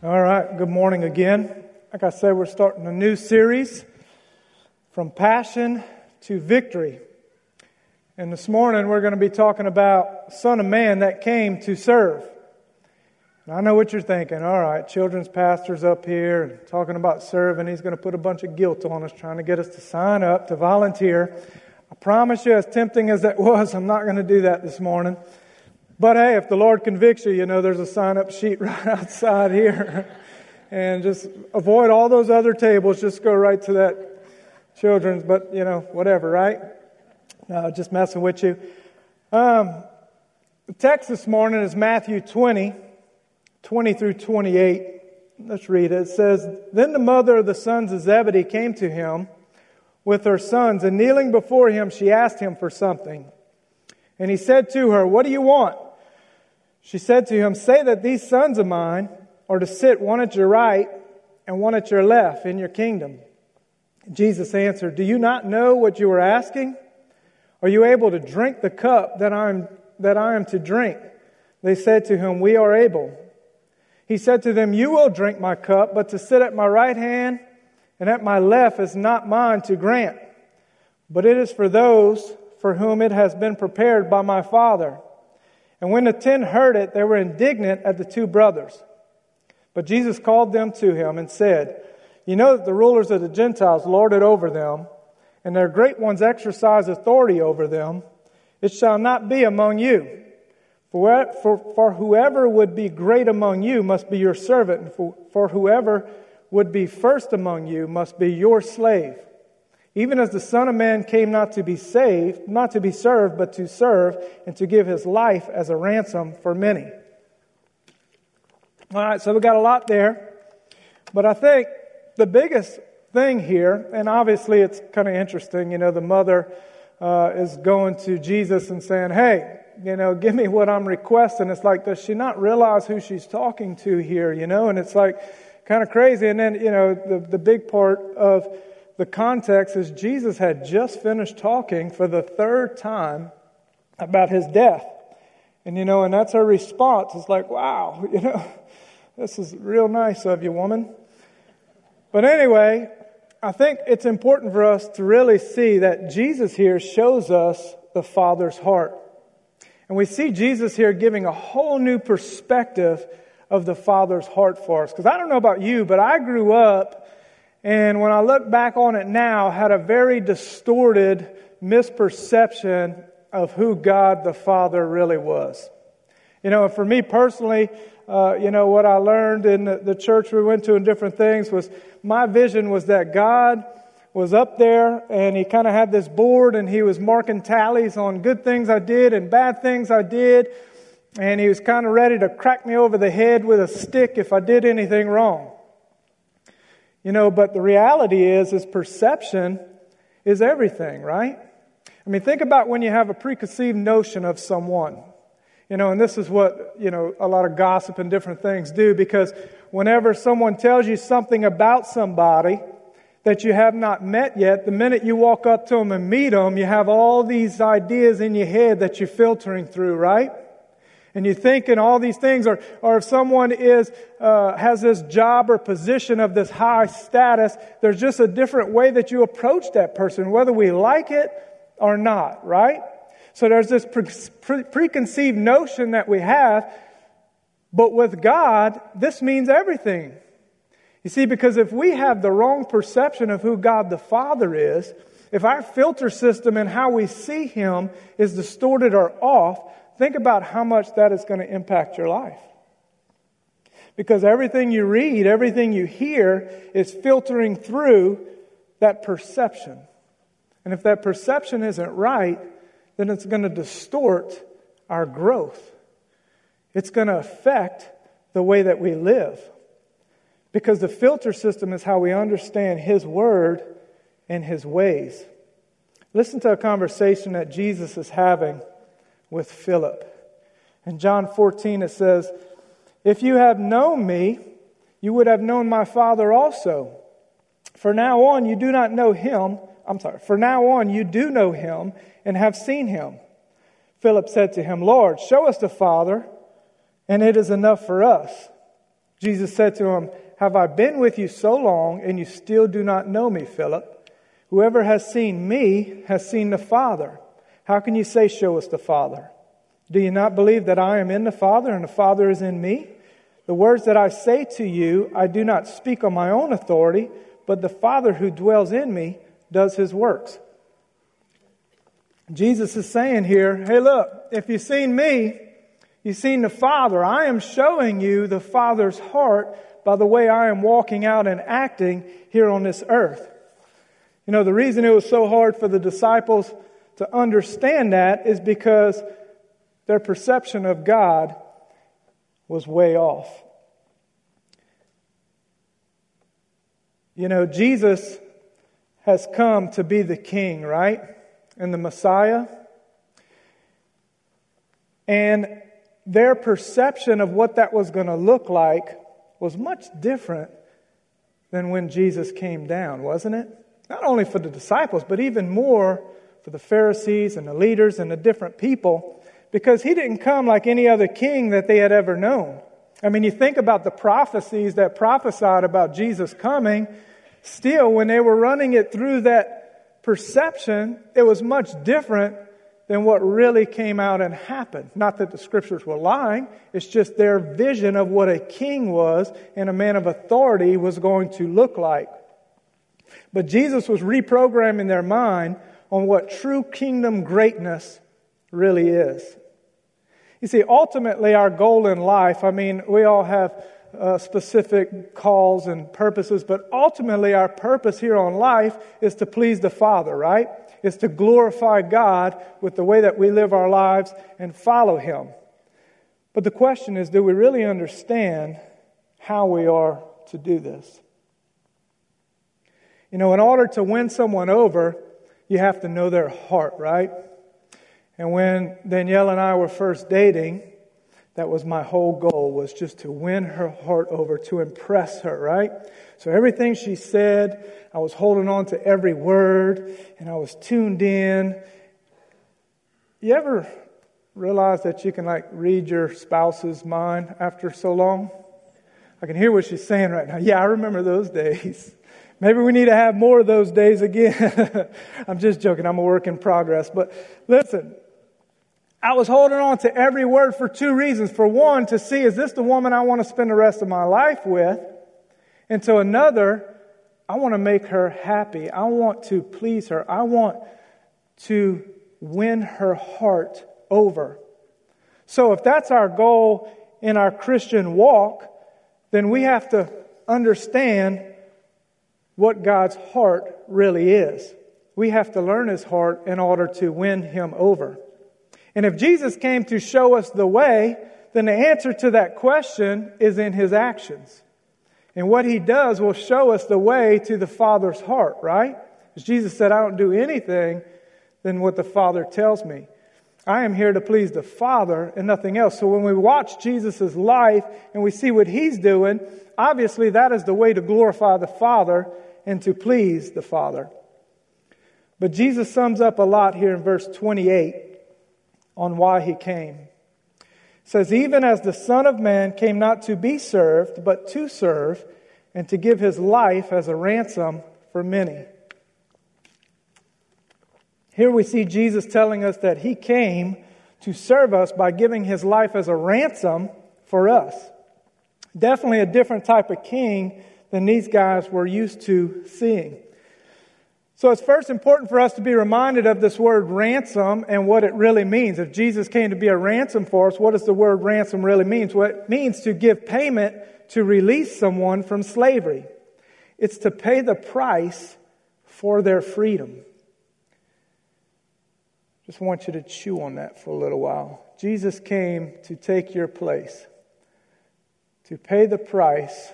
All right, good morning again. Like I said, we're starting a new series from passion to victory. And this morning we're going to be talking about Son of Man that came to serve. And I know what you're thinking. All right, children's pastor's up here talking about serving. He's going to put a bunch of guilt on us, trying to get us to sign up, to volunteer. I promise you, as tempting as that was, I'm not going to do that this morning. But hey, if the Lord convicts you, you know, there's a sign up sheet right outside here. and just avoid all those other tables. Just go right to that children's, but you know, whatever, right? No, just messing with you. Um, the text this morning is Matthew 20, 20 through 28. Let's read it. It says, Then the mother of the sons of Zebedee came to him with her sons, and kneeling before him, she asked him for something. And he said to her, What do you want? She said to him, Say that these sons of mine are to sit one at your right and one at your left in your kingdom. Jesus answered, Do you not know what you are asking? Are you able to drink the cup that I am, that I am to drink? They said to him, We are able. He said to them, You will drink my cup, but to sit at my right hand and at my left is not mine to grant, but it is for those for whom it has been prepared by my Father. And when the ten heard it, they were indignant at the two brothers. But Jesus called them to him and said, You know that the rulers of the Gentiles lord it over them, and their great ones exercise authority over them. It shall not be among you. For, for, for whoever would be great among you must be your servant, and for, for whoever would be first among you must be your slave even as the Son of Man came not to be saved, not to be served, but to serve, and to give his life as a ransom for many. All right, so we got a lot there. But I think the biggest thing here, and obviously it's kind of interesting, you know, the mother uh, is going to Jesus and saying, Hey, you know, give me what I'm requesting. It's like, does she not realize who she's talking to here, you know? And it's like kind of crazy. And then, you know, the, the big part of the context is Jesus had just finished talking for the third time about his death. And you know, and that's her response. It's like, wow, you know, this is real nice of you, woman. But anyway, I think it's important for us to really see that Jesus here shows us the Father's heart. And we see Jesus here giving a whole new perspective of the Father's heart for us. Because I don't know about you, but I grew up and when I look back on it now, had a very distorted misperception of who God the Father really was. You know, for me personally, uh, you know, what I learned in the, the church we went to and different things was my vision was that God was up there and he kind of had this board and he was marking tallies on good things I did and bad things I did. And he was kind of ready to crack me over the head with a stick if I did anything wrong. You know, but the reality is, is perception is everything, right? I mean, think about when you have a preconceived notion of someone. You know, and this is what, you know, a lot of gossip and different things do because whenever someone tells you something about somebody that you have not met yet, the minute you walk up to them and meet them, you have all these ideas in your head that you're filtering through, right? And you think in all these things, or, or if someone is, uh, has this job or position of this high status, there's just a different way that you approach that person, whether we like it or not, right? So there's this pre- pre- preconceived notion that we have, but with God, this means everything. You see, because if we have the wrong perception of who God the Father is, if our filter system and how we see Him is distorted or off, think about how much that is going to impact your life. Because everything you read, everything you hear is filtering through that perception. And if that perception isn't right, then it's going to distort our growth. It's going to affect the way that we live. Because the filter system is how we understand His Word and His ways. Listen to a conversation that Jesus is having with Philip. In John 14, it says, If you have known me, you would have known my Father also. For now on, you do not know him. I'm sorry, for now on, you do know him and have seen him. Philip said to him, Lord, show us the Father, and it is enough for us. Jesus said to him, Have I been with you so long, and you still do not know me, Philip? Whoever has seen me has seen the Father. How can you say, Show us the Father? Do you not believe that I am in the Father, and the Father is in me? The words that I say to you, I do not speak on my own authority, but the Father who dwells in me does his works. Jesus is saying here, hey, look, if you've seen me, you've seen the Father. I am showing you the Father's heart by the way I am walking out and acting here on this earth. You know, the reason it was so hard for the disciples to understand that is because their perception of God was way off. You know, Jesus has come to be the king, right? And the Messiah. And their perception of what that was going to look like was much different than when Jesus came down, wasn't it? Not only for the disciples, but even more for the Pharisees and the leaders and the different people, because he didn't come like any other king that they had ever known. I mean, you think about the prophecies that prophesied about Jesus coming, still, when they were running it through that perception, it was much different than what really came out and happened. Not that the scriptures were lying, it's just their vision of what a king was and a man of authority was going to look like. But Jesus was reprogramming their mind on what true kingdom greatness really is. You see, ultimately, our goal in life, I mean, we all have uh, specific calls and purposes, but ultimately, our purpose here on life is to please the Father, right? Is to glorify God with the way that we live our lives and follow Him. But the question is do we really understand how we are to do this? You know, in order to win someone over, you have to know their heart, right? And when Danielle and I were first dating, that was my whole goal was just to win her heart over, to impress her, right? So everything she said, I was holding on to every word and I was tuned in. You ever realize that you can like read your spouse's mind after so long? I can hear what she's saying right now. Yeah, I remember those days. Maybe we need to have more of those days again. I'm just joking. I'm a work in progress. But listen, I was holding on to every word for two reasons. For one, to see, is this the woman I want to spend the rest of my life with? And to another, I want to make her happy. I want to please her. I want to win her heart over. So if that's our goal in our Christian walk, then we have to understand what God's heart really is. We have to learn his heart in order to win him over. And if Jesus came to show us the way, then the answer to that question is in his actions. And what he does will show us the way to the Father's heart, right? As Jesus said, I don't do anything than what the Father tells me. I am here to please the Father and nothing else. So when we watch Jesus' life and we see what he's doing, obviously that is the way to glorify the Father and to please the Father. But Jesus sums up a lot here in verse 28 on why he came. It says, Even as the Son of Man came not to be served, but to serve, and to give his life as a ransom for many. Here we see Jesus telling us that he came to serve us by giving his life as a ransom for us. Definitely a different type of king than these guys were used to seeing. So it's first important for us to be reminded of this word ransom and what it really means. If Jesus came to be a ransom for us, what does the word ransom really mean? What it means to give payment to release someone from slavery. It's to pay the price for their freedom. Just want you to chew on that for a little while. Jesus came to take your place, to pay the price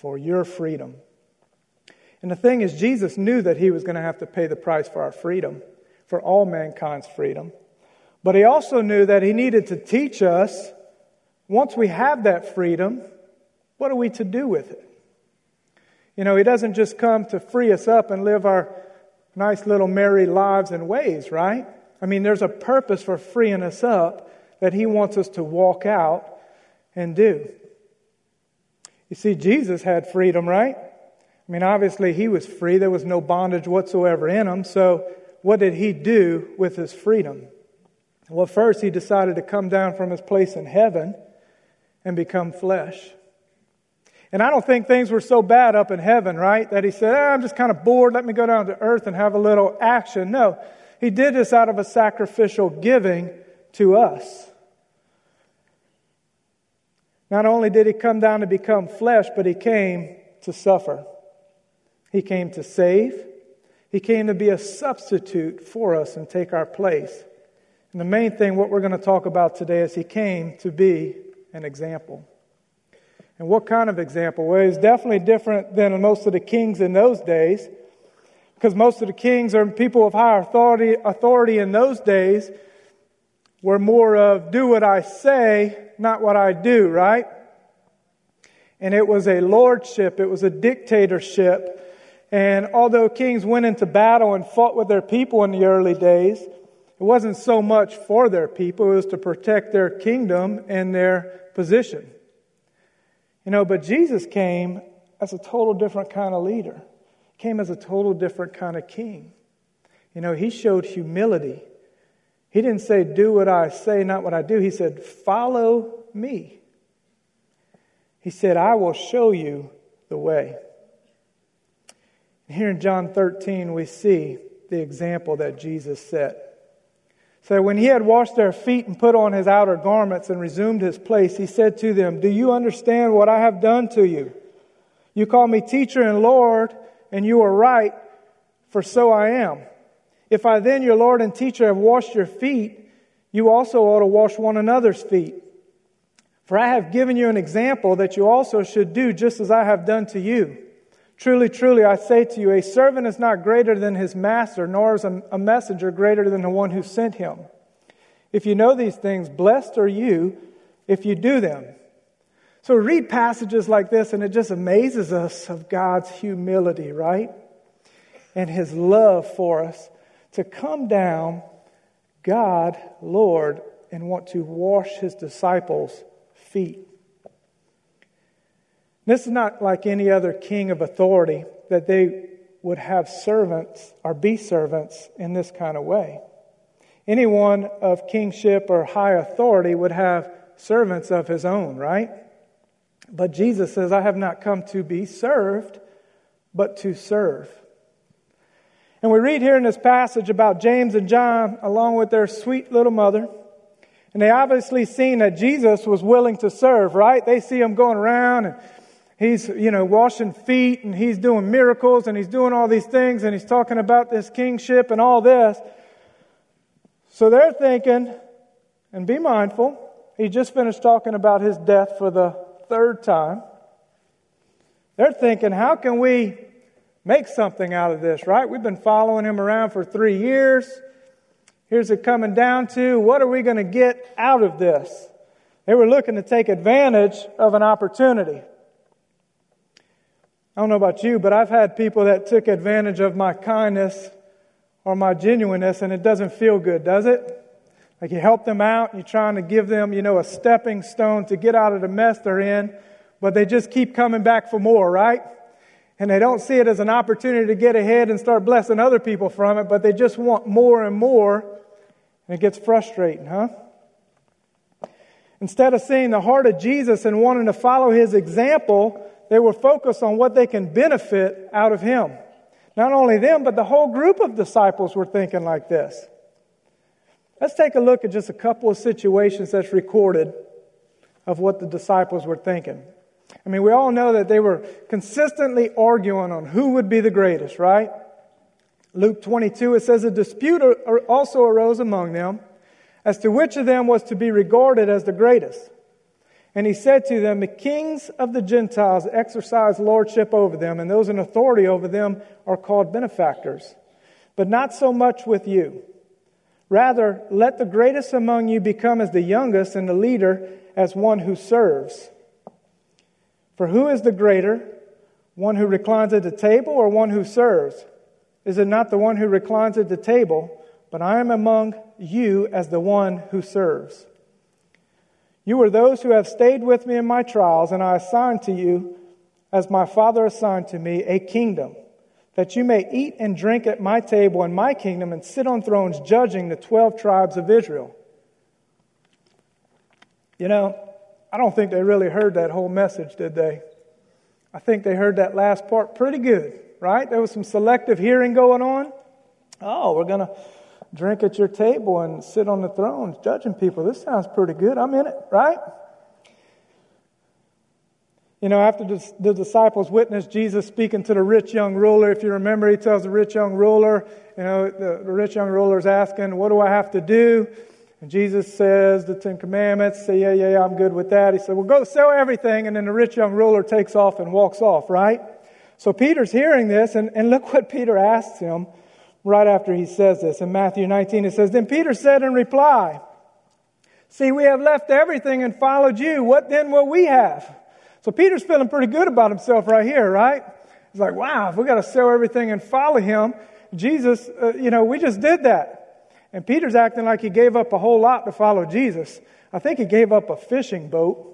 for your freedom. And the thing is, Jesus knew that he was going to have to pay the price for our freedom, for all mankind's freedom. But he also knew that he needed to teach us, once we have that freedom, what are we to do with it? You know, he doesn't just come to free us up and live our nice little merry lives and ways, right? I mean, there's a purpose for freeing us up that he wants us to walk out and do. You see, Jesus had freedom, right? I mean, obviously, he was free. There was no bondage whatsoever in him. So, what did he do with his freedom? Well, first, he decided to come down from his place in heaven and become flesh. And I don't think things were so bad up in heaven, right? That he said, ah, I'm just kind of bored. Let me go down to earth and have a little action. No, he did this out of a sacrificial giving to us. Not only did he come down to become flesh, but he came to suffer. He came to save. He came to be a substitute for us and take our place. And the main thing, what we're going to talk about today, is he came to be an example. And what kind of example? Well, he's definitely different than most of the kings in those days, because most of the kings are people of higher authority, authority in those days were more of do what I say, not what I do, right? And it was a lordship, it was a dictatorship. And although kings went into battle and fought with their people in the early days, it wasn't so much for their people, it was to protect their kingdom and their position. You know, but Jesus came as a total different kind of leader, came as a total different kind of king. You know, he showed humility. He didn't say, Do what I say, not what I do. He said, Follow me. He said, I will show you the way. Here in John 13, we see the example that Jesus set. So when he had washed their feet and put on his outer garments and resumed his place, he said to them, Do you understand what I have done to you? You call me teacher and Lord, and you are right, for so I am. If I then, your Lord and teacher, have washed your feet, you also ought to wash one another's feet. For I have given you an example that you also should do just as I have done to you. Truly, truly, I say to you, a servant is not greater than his master, nor is a messenger greater than the one who sent him. If you know these things, blessed are you if you do them. So read passages like this, and it just amazes us of God's humility, right? And his love for us to come down, God, Lord, and want to wash his disciples' feet. This is not like any other king of authority that they would have servants or be servants in this kind of way. Anyone of kingship or high authority would have servants of his own, right? But Jesus says, I have not come to be served, but to serve and we read here in this passage about James and John along with their sweet little mother. And they obviously seen that Jesus was willing to serve, right? They see him going around and he's, you know, washing feet and he's doing miracles and he's doing all these things and he's talking about this kingship and all this. So they're thinking, and be mindful, he just finished talking about his death for the third time. They're thinking, how can we make something out of this, right? We've been following him around for three years. Here's it coming down to what are we going to get out of this? They were looking to take advantage of an opportunity. I don't know about you, but I've had people that took advantage of my kindness or my genuineness, and it doesn't feel good, does it? Like you help them out, you're trying to give them, you know, a stepping stone to get out of the mess they're in, but they just keep coming back for more, right? And they don't see it as an opportunity to get ahead and start blessing other people from it, but they just want more and more, and it gets frustrating, huh? Instead of seeing the heart of Jesus and wanting to follow his example, they were focused on what they can benefit out of him. Not only them, but the whole group of disciples were thinking like this. Let's take a look at just a couple of situations that's recorded of what the disciples were thinking. I mean, we all know that they were consistently arguing on who would be the greatest, right? Luke 22, it says a dispute also arose among them as to which of them was to be regarded as the greatest. And he said to them, The kings of the Gentiles exercise lordship over them, and those in authority over them are called benefactors. But not so much with you. Rather, let the greatest among you become as the youngest, and the leader as one who serves. For who is the greater, one who reclines at the table or one who serves? Is it not the one who reclines at the table? But I am among you as the one who serves. You are those who have stayed with me in my trials, and I assign to you as my Father assigned to me, a kingdom, that you may eat and drink at my table in my kingdom and sit on thrones judging the 12 tribes of Israel. You know, I don't think they really heard that whole message, did they? I think they heard that last part pretty good, right? There was some selective hearing going on. Oh, we're going to drink at your table and sit on the thrones judging people. This sounds pretty good. I'm in it, right? You know, after the disciples witnessed Jesus speaking to the rich young ruler, if you remember, he tells the rich young ruler, you know, the, rich young ruler is asking, What do I have to do? And Jesus says the Ten Commandments. Say, yeah, yeah, yeah, I'm good with that. He said, well, go sell everything. And then the rich young ruler takes off and walks off, right? So Peter's hearing this, and, and look what Peter asks him right after he says this. In Matthew 19, it says, Then Peter said in reply, See, we have left everything and followed you. What then will we have? So Peter's feeling pretty good about himself right here, right? He's like, wow, if we got to sell everything and follow him, Jesus, uh, you know, we just did that. And Peter's acting like he gave up a whole lot to follow Jesus. I think he gave up a fishing boat,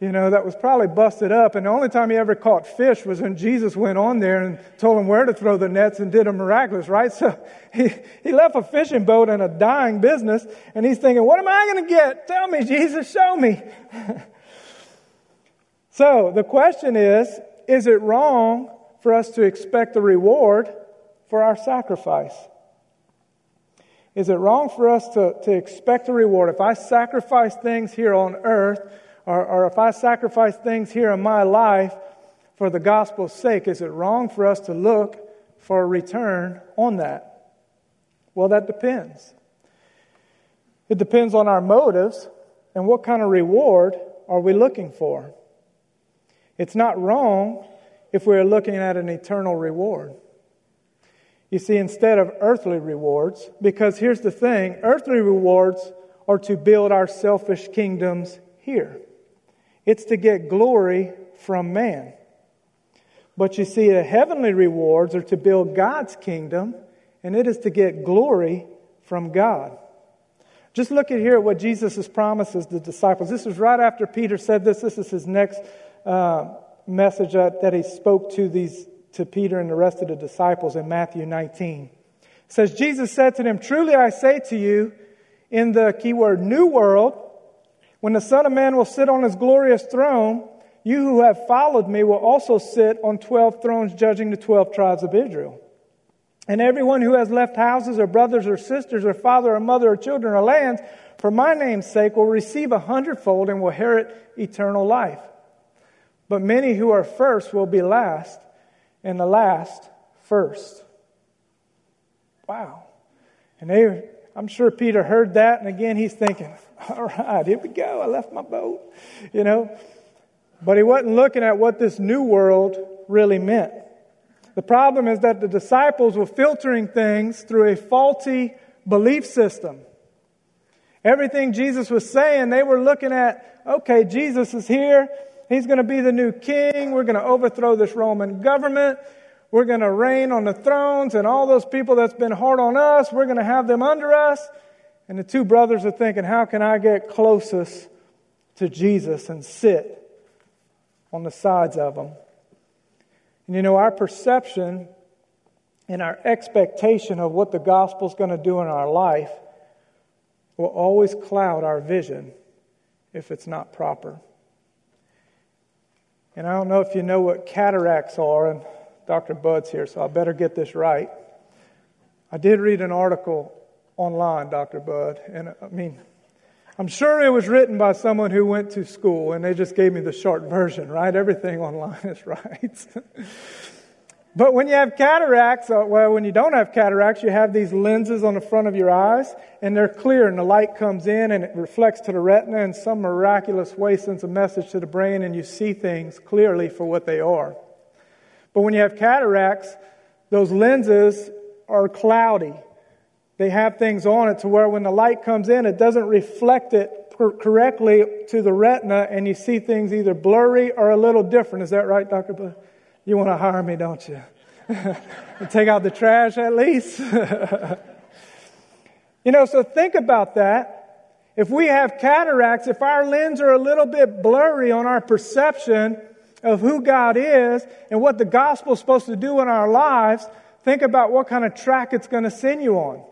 you know, that was probably busted up. And the only time he ever caught fish was when Jesus went on there and told him where to throw the nets and did a miraculous, right? So he, he left a fishing boat and a dying business and he's thinking, what am I going to get? Tell me, Jesus, show me. so the question is, is it wrong for us to expect a reward for our sacrifice? Is it wrong for us to, to expect a reward? If I sacrifice things here on earth, or, or if I sacrifice things here in my life for the gospel's sake, is it wrong for us to look for a return on that? Well, that depends. It depends on our motives and what kind of reward are we looking for. It's not wrong if we're looking at an eternal reward. You see, instead of earthly rewards, because here's the thing earthly rewards are to build our selfish kingdoms here, it's to get glory from man. But you see, the heavenly rewards are to build God's kingdom, and it is to get glory from God. Just look at here at what Jesus promises the disciples. This is right after Peter said this. This is his next uh, message that, that he spoke to these to Peter and the rest of the disciples in Matthew 19. It says, Jesus said to them, Truly I say to you, in the keyword new world, when the Son of Man will sit on his glorious throne, you who have followed me will also sit on 12 thrones judging the 12 tribes of Israel. And everyone who has left houses or brothers or sisters or father or mother or children or lands for my name's sake will receive a hundredfold and will inherit eternal life. But many who are first will be last, and the last first. Wow. And they, I'm sure Peter heard that, and again he's thinking, all right, here we go. I left my boat, you know. But he wasn't looking at what this new world really meant. The problem is that the disciples were filtering things through a faulty belief system. Everything Jesus was saying, they were looking at, okay, Jesus is here. He's going to be the new king. We're going to overthrow this Roman government. We're going to reign on the thrones, and all those people that's been hard on us, we're going to have them under us. And the two brothers are thinking, how can I get closest to Jesus and sit on the sides of him? And you know, our perception and our expectation of what the gospel's going to do in our life will always cloud our vision if it's not proper. And I don't know if you know what cataracts are, and Dr. Bud's here, so I better get this right. I did read an article online, Dr. Bud, and I mean, I'm sure it was written by someone who went to school, and they just gave me the short version, right? Everything online is right. But when you have cataracts, uh, well, when you don't have cataracts, you have these lenses on the front of your eyes, and they're clear, and the light comes in and it reflects to the retina, and some miraculous way sends a message to the brain, and you see things clearly for what they are. But when you have cataracts, those lenses are cloudy. They have things on it to where when the light comes in, it doesn't reflect it correctly to the retina, and you see things either blurry or a little different. Is that right, Dr. Bush? You want to hire me, don't you? Take out the trash at least. you know, so think about that. If we have cataracts, if our lens are a little bit blurry on our perception, of who God is and what the gospel is supposed to do in our lives, think about what kind of track it's going to send you on.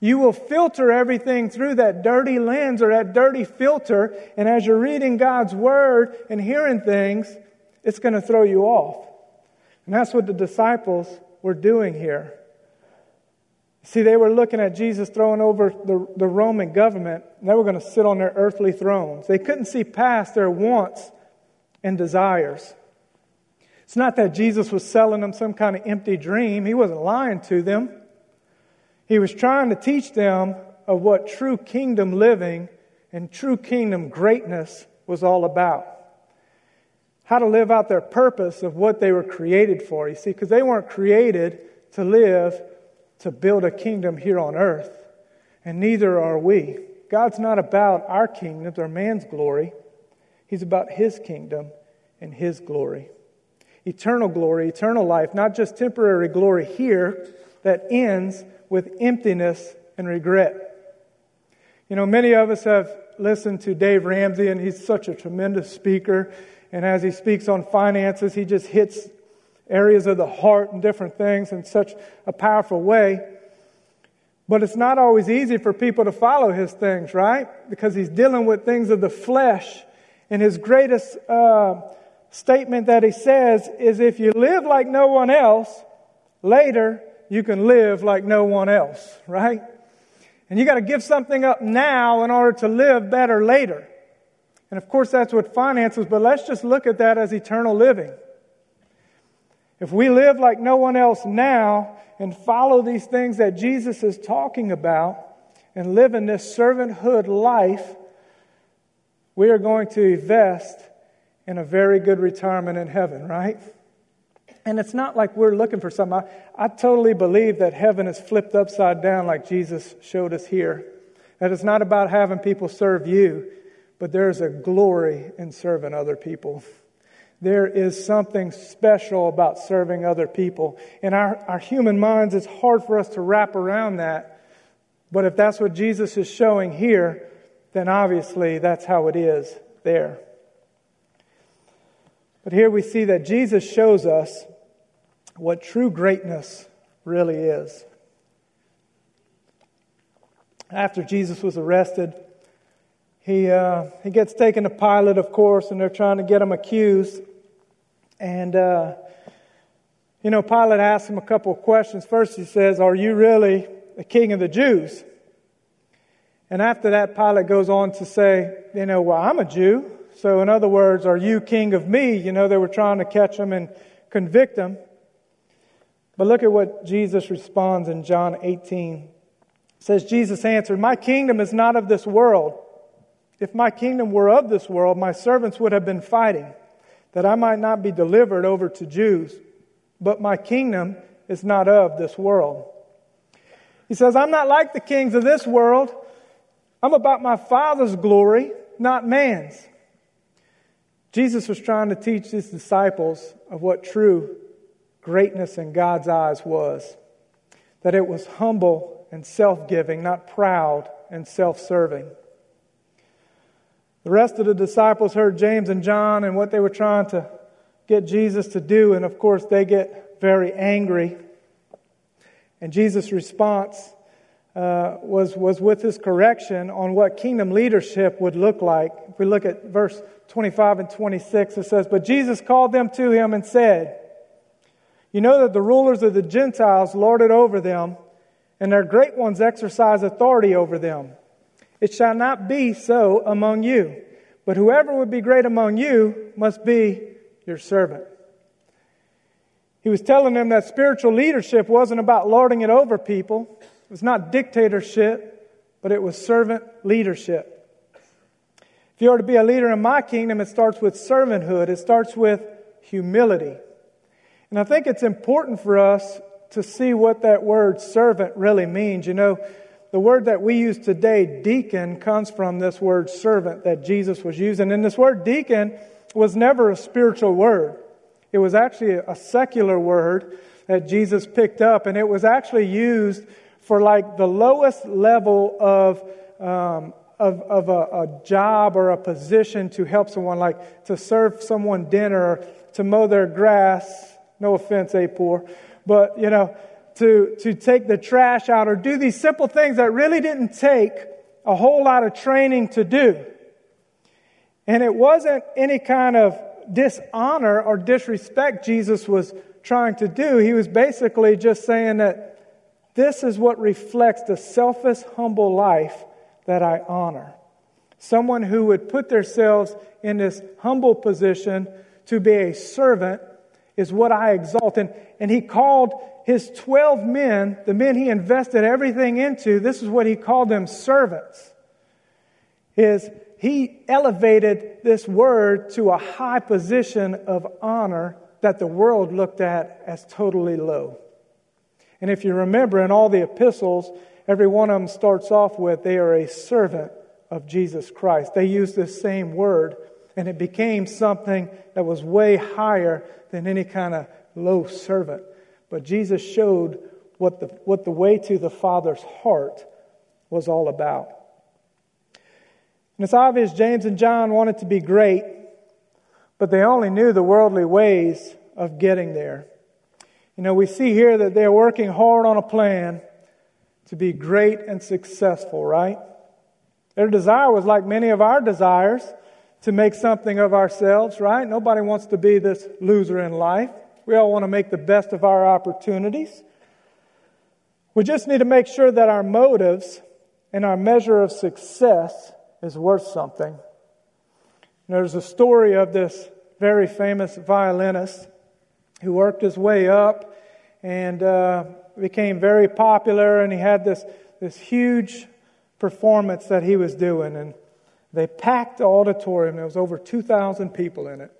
You will filter everything through that dirty lens or that dirty filter, and as you're reading God's Word and hearing things, it's going to throw you off. And that's what the disciples were doing here. See, they were looking at Jesus throwing over the, the Roman government, and they were going to sit on their earthly thrones. They couldn't see past their wants and desires. It's not that Jesus was selling them some kind of empty dream, He wasn't lying to them. He was trying to teach them of what true kingdom living and true kingdom greatness was all about. How to live out their purpose of what they were created for. You see, because they weren't created to live to build a kingdom here on earth, and neither are we. God's not about our kingdoms or man's glory, He's about His kingdom and His glory. Eternal glory, eternal life, not just temporary glory here that ends with emptiness and regret. You know, many of us have listened to Dave Ramsey, and he's such a tremendous speaker. And as he speaks on finances, he just hits areas of the heart and different things in such a powerful way. But it's not always easy for people to follow his things, right? Because he's dealing with things of the flesh. And his greatest uh, statement that he says is if you live like no one else, later you can live like no one else, right? And you got to give something up now in order to live better later. And of course, that's what finances, but let's just look at that as eternal living. If we live like no one else now and follow these things that Jesus is talking about and live in this servanthood life, we are going to invest in a very good retirement in heaven, right? And it's not like we're looking for something. I, I, totally believe that heaven is flipped upside down like Jesus showed us here. That it's not about having people serve you, but there's a glory in serving other people. There is something special about serving other people. In our, our human minds, it's hard for us to wrap around that. But if that's what Jesus is showing here, then obviously that's how it is there. But here we see that Jesus shows us what true greatness really is. After Jesus was arrested, he, uh, he gets taken to Pilate, of course, and they're trying to get him accused. And, uh, you know, Pilate asks him a couple of questions. First, he says, Are you really the king of the Jews? And after that, Pilate goes on to say, You know, well, I'm a Jew. So, in other words, are you king of me? You know, they were trying to catch him and convict him. But look at what Jesus responds in John 18. It says, Jesus answered, My kingdom is not of this world. If my kingdom were of this world, my servants would have been fighting, that I might not be delivered over to Jews. But my kingdom is not of this world. He says, I'm not like the kings of this world. I'm about my Father's glory, not man's. Jesus was trying to teach his disciples of what true greatness in God's eyes was that it was humble and self giving, not proud and self serving. The rest of the disciples heard James and John and what they were trying to get Jesus to do, and of course, they get very angry. And Jesus' response uh, was, was with his correction on what kingdom leadership would look like. If we look at verse 25 and 26, it says, But Jesus called them to him and said, you know that the rulers of the Gentiles lord it over them, and their great ones exercise authority over them. It shall not be so among you, but whoever would be great among you must be your servant. He was telling them that spiritual leadership wasn't about lording it over people. It was not dictatorship, but it was servant leadership. If you are to be a leader in my kingdom, it starts with servanthood. It starts with humility. And I think it's important for us to see what that word servant really means. You know, the word that we use today, deacon, comes from this word servant that Jesus was using. And this word deacon was never a spiritual word. It was actually a secular word that Jesus picked up, and it was actually used for like the lowest level of um, of, of a, a, job or a position to help someone, like to serve someone dinner to mow their grass. No offense, A poor. But, you know, to, to take the trash out or do these simple things that really didn't take a whole lot of training to do. And it wasn't any kind of dishonor or disrespect Jesus was trying to do. He was basically just saying that this is what reflects the selfish, humble life that I honor. Someone who would put themselves in this humble position to be a servant is what I exalt. And, and he called his 12 men, the men he invested everything into, this is what he called them servants. Is he elevated this word to a high position of honor that the world looked at as totally low. And if you remember in all the epistles, every one of them starts off with they are a servant of Jesus Christ. They use this same word, and it became something that was way higher than any kind of low servant. But Jesus showed what the, what the way to the Father's heart was all about. And it's obvious James and John wanted to be great, but they only knew the worldly ways of getting there. You know, we see here that they're working hard on a plan to be great and successful, right? Their desire was like many of our desires to make something of ourselves, right? Nobody wants to be this loser in life. We all want to make the best of our opportunities. We just need to make sure that our motives and our measure of success is worth something. There's a story of this very famous violinist who worked his way up and uh, became very popular, and he had this, this huge performance that he was doing. And they packed the auditorium, there was over 2,000 people in it.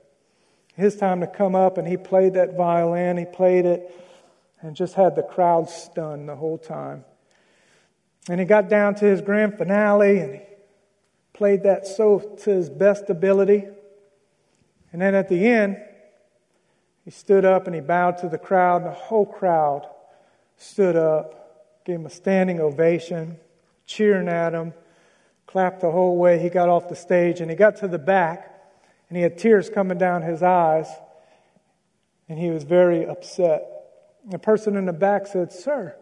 His time to come up, and he played that violin, he played it, and just had the crowd stunned the whole time. And he got down to his grand finale, and he played that so to his best ability. And then at the end, he stood up and he bowed to the crowd, and the whole crowd stood up, gave him a standing ovation, cheering at him, clapped the whole way he got off the stage. And he got to the back, and he had tears coming down his eyes, and he was very upset. The person in the back said, Sir,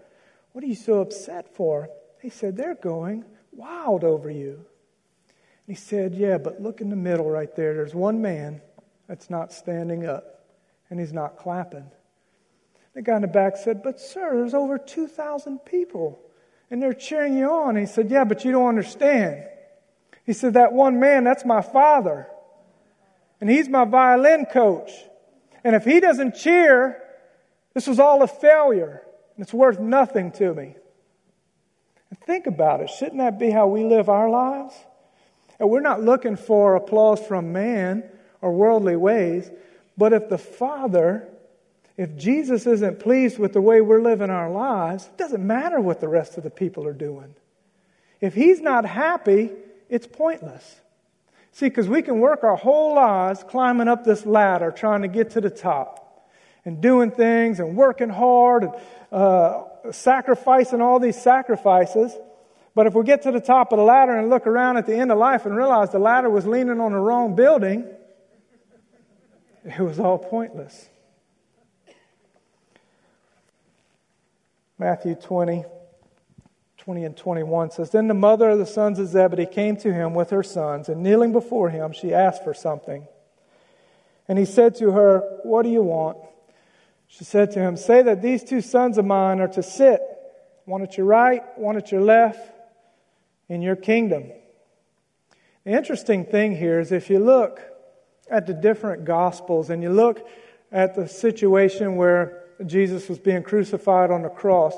what are you so upset for? He said, They're going wild over you. And he said, Yeah, but look in the middle right there. There's one man that's not standing up and he's not clapping. The guy in the back said, But sir, there's over 2,000 people and they're cheering you on. And he said, Yeah, but you don't understand. He said, That one man, that's my father. And he's my violin coach. And if he doesn't cheer, this was all a failure. And it's worth nothing to me. And think about it. Shouldn't that be how we live our lives? And we're not looking for applause from man or worldly ways. But if the Father, if Jesus isn't pleased with the way we're living our lives, it doesn't matter what the rest of the people are doing. If He's not happy, it's pointless. See, because we can work our whole lives climbing up this ladder trying to get to the top and doing things and working hard and uh, sacrificing all these sacrifices. But if we get to the top of the ladder and look around at the end of life and realize the ladder was leaning on the wrong building, it was all pointless. Matthew 20, 20 and 21 says Then the mother of the sons of Zebedee came to him with her sons, and kneeling before him, she asked for something. And he said to her, What do you want? She said to him, Say that these two sons of mine are to sit, one at your right, one at your left, in your kingdom. The interesting thing here is if you look at the different Gospels and you look at the situation where Jesus was being crucified on the cross,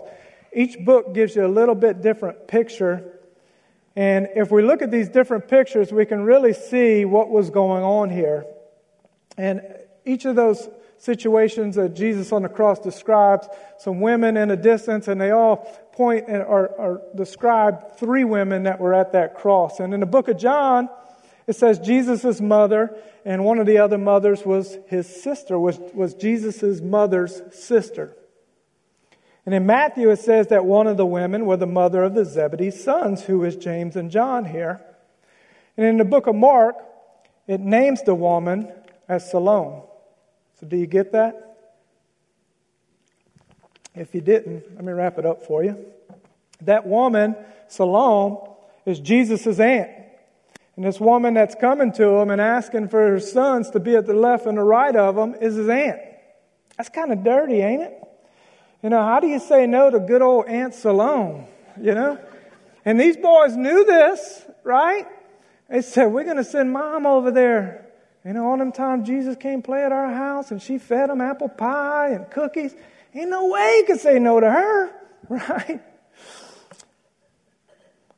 each book gives you a little bit different picture. And if we look at these different pictures, we can really see what was going on here. And each of those situations that Jesus on the cross describes some women in a distance, and they all and or, or describe three women that were at that cross. And in the book of John, it says Jesus' mother, and one of the other mothers was his sister, was, was Jesus' mother's sister. And in Matthew, it says that one of the women were the mother of the Zebedee's sons, who is James and John here. And in the book of Mark, it names the woman as Salome. So, do you get that? If you didn't, let me wrap it up for you. That woman, Salome, is Jesus' aunt. And this woman that's coming to him and asking for her sons to be at the left and the right of him is his aunt. That's kind of dirty, ain't it? You know, how do you say no to good old Aunt Salome? You know? And these boys knew this, right? They said, We're going to send mom over there. You know, all them times Jesus came play at our house and she fed them apple pie and cookies. Ain't no way you could say no to her, right?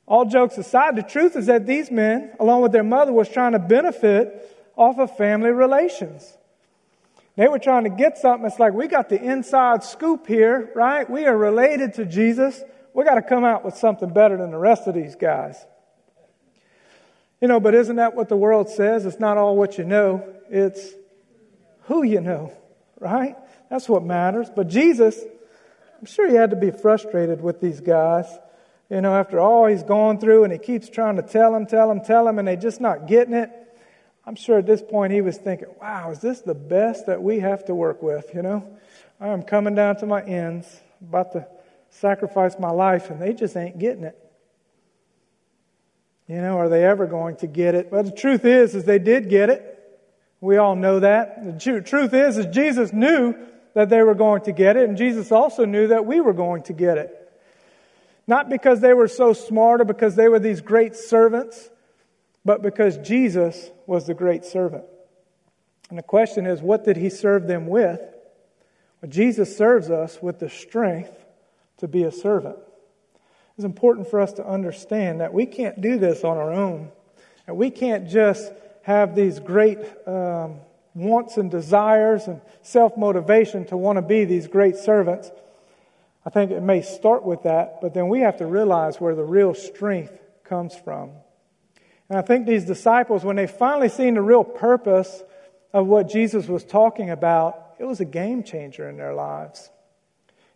All jokes aside, the truth is that these men, along with their mother, was trying to benefit off of family relations. They were trying to get something. It's like, we got the inside scoop here, right? We are related to Jesus. We got to come out with something better than the rest of these guys. You know, but isn't that what the world says? It's not all what you know, it's who you know, right? That's what matters. But Jesus, I'm sure he had to be frustrated with these guys. You know, after all he's gone through and he keeps trying to tell them, tell them, tell them, and they're just not getting it. I'm sure at this point he was thinking, wow, is this the best that we have to work with? You know, I am coming down to my ends, about to sacrifice my life, and they just ain't getting it. You know, are they ever going to get it? But the truth is, is they did get it. We all know that. The truth is, is Jesus knew that they were going to get it, and Jesus also knew that we were going to get it. Not because they were so smart or because they were these great servants, but because Jesus was the great servant. And the question is, what did he serve them with? Well, Jesus serves us with the strength to be a servant. It's important for us to understand that we can't do this on our own. And we can't just have these great um, wants and desires and self motivation to want to be these great servants. I think it may start with that, but then we have to realize where the real strength comes from. And I think these disciples, when they finally seen the real purpose of what Jesus was talking about, it was a game changer in their lives.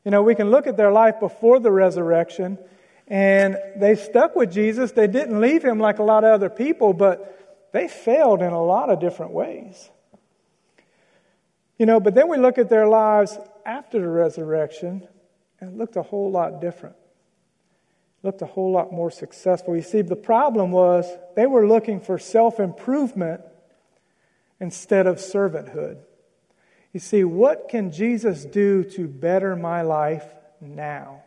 You know, we can look at their life before the resurrection, and they stuck with Jesus. They didn't leave him like a lot of other people, but they failed in a lot of different ways. You know, but then we look at their lives after the resurrection, and it looked a whole lot different. It looked a whole lot more successful. You see, the problem was they were looking for self improvement instead of servanthood. You see, what can Jesus do to better my life now?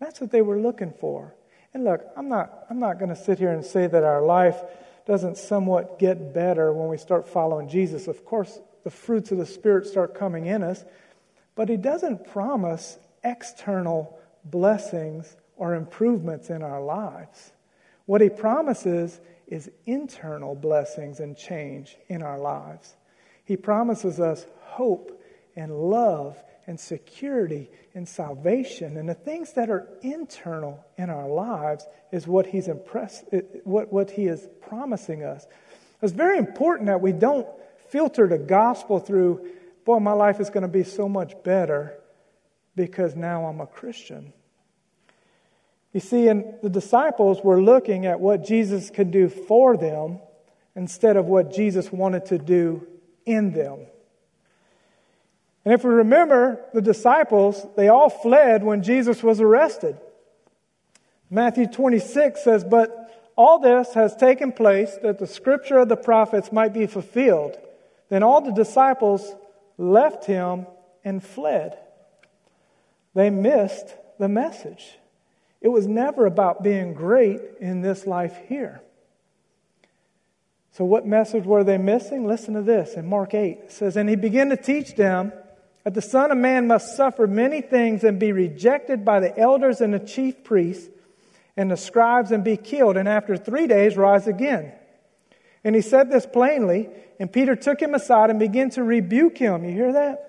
That's what they were looking for. And look, I'm not, I'm not going to sit here and say that our life doesn't somewhat get better when we start following Jesus. Of course, the fruits of the Spirit start coming in us, but He doesn't promise external blessings or improvements in our lives. What he promises is internal blessings and change in our lives. He promises us hope and love and security and salvation. And the things that are internal in our lives is what he's impressed, eh, what, what he is promising us. It's very important that we don't filter the gospel through, boy, my life is going to be so much better because now I'm a Christian. You see, and the disciples were looking at what Jesus could do for them instead of what Jesus wanted to do in them. And if we remember, the disciples, they all fled when Jesus was arrested. Matthew 26 says, But all this has taken place that the scripture of the prophets might be fulfilled. Then all the disciples left him and fled. They missed the message. It was never about being great in this life here. So, what message were they missing? Listen to this in Mark 8. It says, And he began to teach them that the Son of Man must suffer many things and be rejected by the elders and the chief priests and the scribes and be killed, and after three days rise again. And he said this plainly, and Peter took him aside and began to rebuke him. You hear that?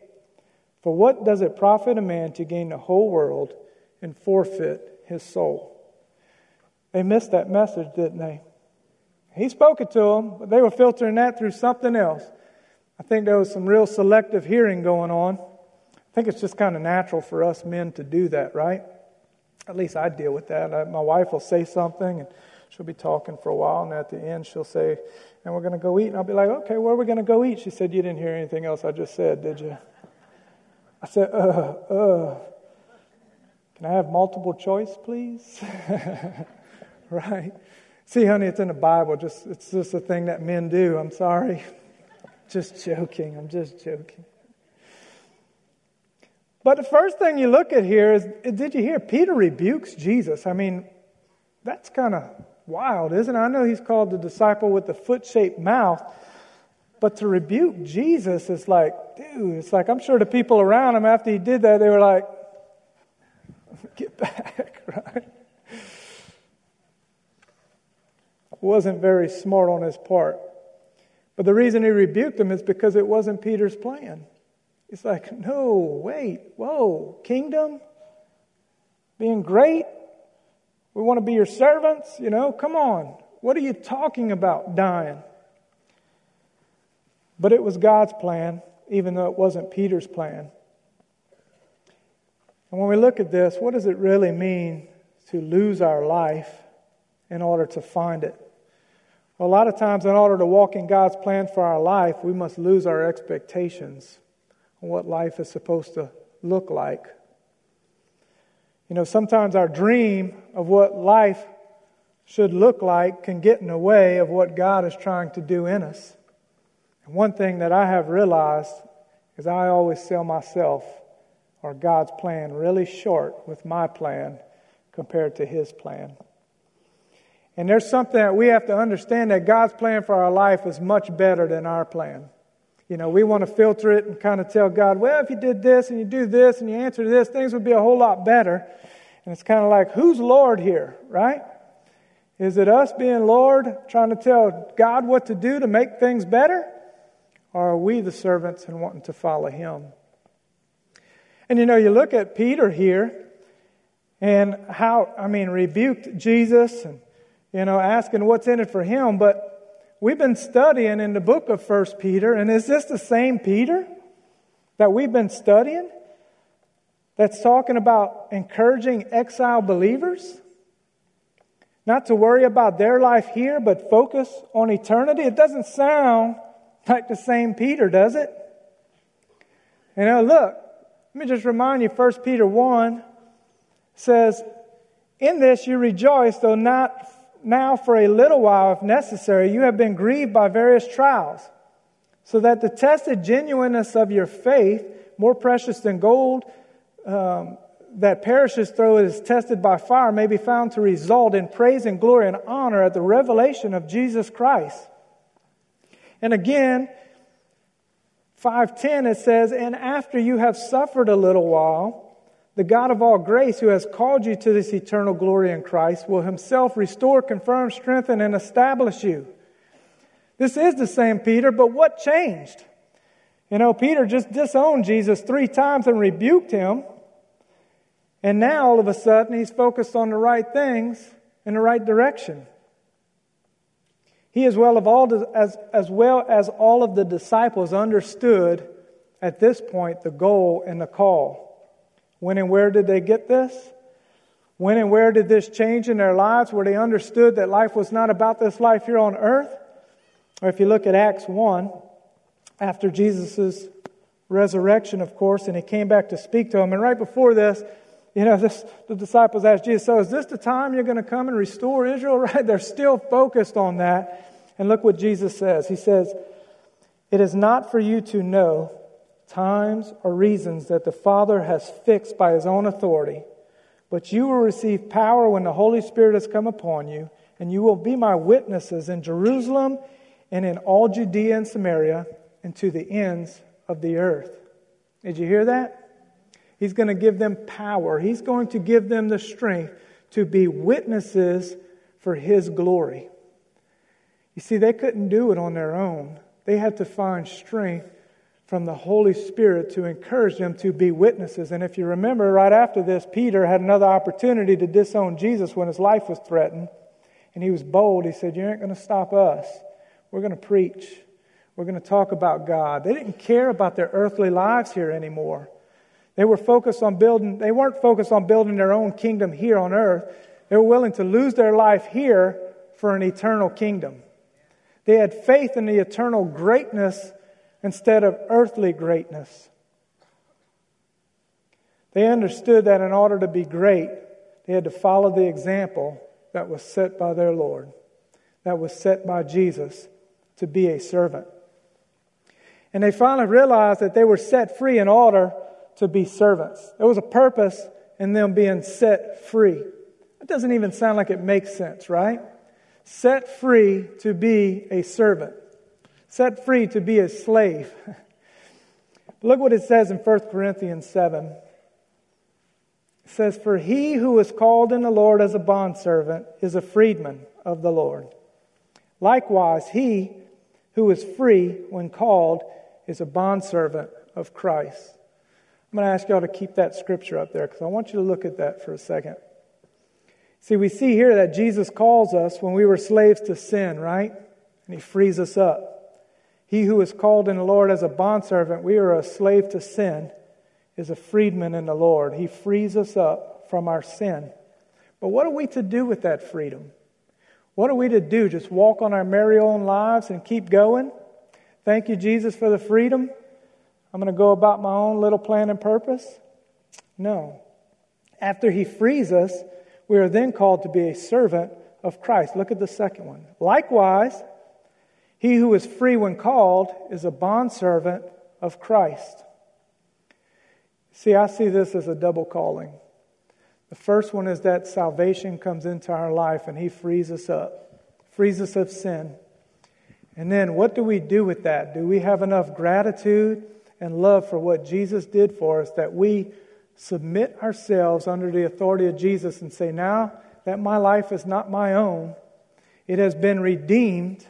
For what does it profit a man to gain the whole world and forfeit his soul? They missed that message, didn't they? He spoke it to them, but they were filtering that through something else. I think there was some real selective hearing going on. I think it's just kind of natural for us men to do that, right? At least I deal with that. I, my wife will say something, and she'll be talking for a while, and at the end she'll say, "And we're going to go eat." And I'll be like, "Okay, where are we going to go eat?" She said, "You didn't hear anything else I just said, did you?" I said, "Uh, uh." Can I have multiple choice, please? right? See, honey, it's in the Bible. Just it's just a thing that men do. I'm sorry. just joking. I'm just joking. But the first thing you look at here is did you hear Peter rebukes Jesus? I mean, that's kind of wild, isn't it? I know he's called the disciple with the foot shaped mouth, but to rebuke Jesus is like, dude, it's like I'm sure the people around him after he did that, they were like, get back, right? Wasn't very smart on his part. But the reason he rebuked him is because it wasn't Peter's plan. It's like, no, wait, whoa, kingdom? Being great? We want to be your servants? You know, come on. What are you talking about, dying? But it was God's plan, even though it wasn't Peter's plan. And when we look at this, what does it really mean to lose our life in order to find it? Well, a lot of times, in order to walk in God's plan for our life, we must lose our expectations on what life is supposed to look like. You know, sometimes our dream of what life should look like can get in the way of what God is trying to do in us. One thing that I have realized is I always sell myself or God's plan really short with my plan compared to His plan. And there's something that we have to understand that God's plan for our life is much better than our plan. You know, we want to filter it and kind of tell God, well, if you did this and you do this and you answer this, things would be a whole lot better. And it's kind of like, who's Lord here, right? Is it us being Lord, trying to tell God what to do to make things better? Or are we the servants and wanting to follow Him? And you know, you look at Peter here and how, I mean, rebuked Jesus and, you know, asking what's in it for him, but We've been studying in the book of First Peter, and is this the same Peter that we've been studying? That's talking about encouraging exile believers? Not to worry about their life here, but focus on eternity? It doesn't sound like the same Peter, does it? You know, look, let me just remind you, 1 Peter 1 says, In this you rejoice, though not now for a little while, if necessary, you have been grieved by various trials, so that the tested genuineness of your faith, more precious than gold um, that perishes though it is tested by fire, may be found to result in praise and glory and honor at the revelation of Jesus Christ. And again, 5:10 it says, "And after you have suffered a little while, the God of all grace, who has called you to this eternal glory in Christ, will himself restore, confirm, strengthen, and establish you. This is the same Peter, but what changed? You know, Peter just disowned Jesus three times and rebuked him. And now all of a sudden he's focused on the right things in the right direction. He, as well, of all, as, as well as all of the disciples, understood at this point the goal and the call. When and where did they get this? When and where did this change in their lives where they understood that life was not about this life here on earth? Or if you look at Acts 1, after Jesus' resurrection, of course, and he came back to speak to them. And right before this, you know, this, the disciples asked Jesus, So is this the time you're going to come and restore Israel? Right? They're still focused on that. And look what Jesus says. He says, It is not for you to know times, or reasons that the Father has fixed by his own authority. But you will receive power when the Holy Spirit has come upon you, and you will be my witnesses in Jerusalem and in all Judea and Samaria and to the ends of the earth. Did you hear that? He's going to give them power. He's going to give them the strength to be witnesses for His glory. You see, they couldn't do it on their own. They had to find strength from the Holy Spirit to encourage them to be witnesses. And if you remember, right after this, Peter had another opportunity to disown Jesus when his life was threatened. And he was bold. He said, You ain't going to stop us. We're going to preach. We're going to talk about God. They didn't care about their earthly lives here anymore. They were focused on building, they weren't focused on building their own kingdom here on earth. They were willing to lose their life here for an eternal kingdom. They had faith in the eternal greatness instead of earthly greatness. They understood that in order to be great, they had to follow the example that was set by their Lord, that was set by Jesus to be a servant. And they finally realized that they were set free in order to be servants. There was a purpose in them being set free. That doesn't even sound like it makes sense, right? Set free to be a servant, set free to be a slave. Look what it says in 1 Corinthians 7. It says, For he who is called in the Lord as a bondservant is a freedman of the Lord. Likewise, he who is free when called is a bondservant of Christ. I'm going to ask y'all to keep that scripture up there because I want you to look at that for a second. See, we see here that Jesus calls us when we were slaves to sin, right? And he frees us up. He who is called in the Lord as a bondservant, we are a slave to sin, is a freedman in the Lord. He frees us up from our sin. But what are we to do with that freedom? What are we to do? Just walk on our merry own lives and keep going? Thank you, Jesus, for the freedom. I'm going to go about my own little plan and purpose? No. After he frees us, we are then called to be a servant of Christ. Look at the second one. Likewise, he who is free when called is a bondservant of Christ. See, I see this as a double calling. The first one is that salvation comes into our life and he frees us up, frees us of sin. And then what do we do with that? Do we have enough gratitude and love for what Jesus did for us that we submit ourselves under the authority of Jesus and say, now that my life is not my own, it has been redeemed.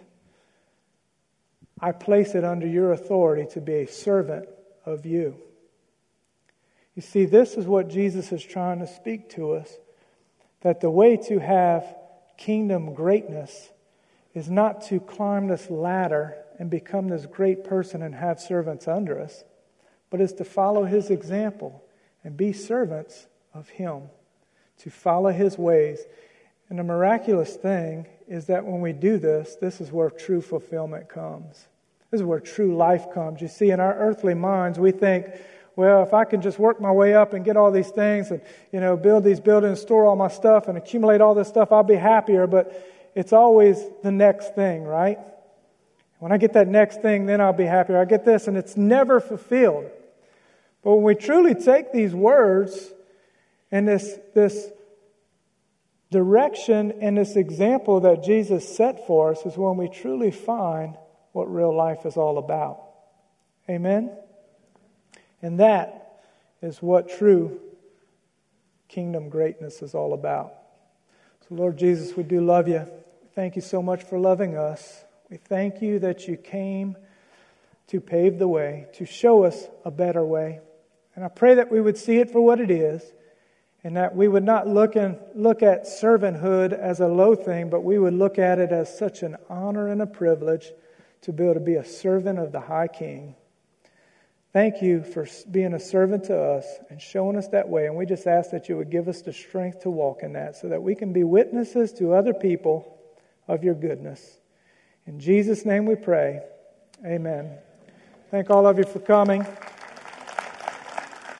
I place it under your authority to be a servant of you. You see, this is what Jesus is trying to speak to us that the way to have kingdom greatness is not to climb this ladder and become this great person and have servants under us, but is to follow his example and be servants of him, to follow his ways. And the miraculous thing is that when we do this, this is where true fulfillment comes. This is where true life comes. You see, in our earthly minds, we think, well, if I can just work my way up and get all these things and, you know, build these buildings, store all my stuff and accumulate all this stuff, I'll be happier. But it's always the next thing, right? When I get that next thing, then I'll be happier. I get this, and it's never fulfilled. But when we truly take these words and this, this direction and this example that Jesus set for us, is when we truly find what real life is all about. Amen? And that is what true kingdom greatness is all about. So, Lord Jesus, we do love you. Thank you so much for loving us. We thank you that you came to pave the way, to show us a better way. And I pray that we would see it for what it is, and that we would not look, and, look at servanthood as a low thing, but we would look at it as such an honor and a privilege to be able to be a servant of the High King. Thank you for being a servant to us and showing us that way. And we just ask that you would give us the strength to walk in that so that we can be witnesses to other people of your goodness. In Jesus' name we pray. Amen. Thank all of you for coming.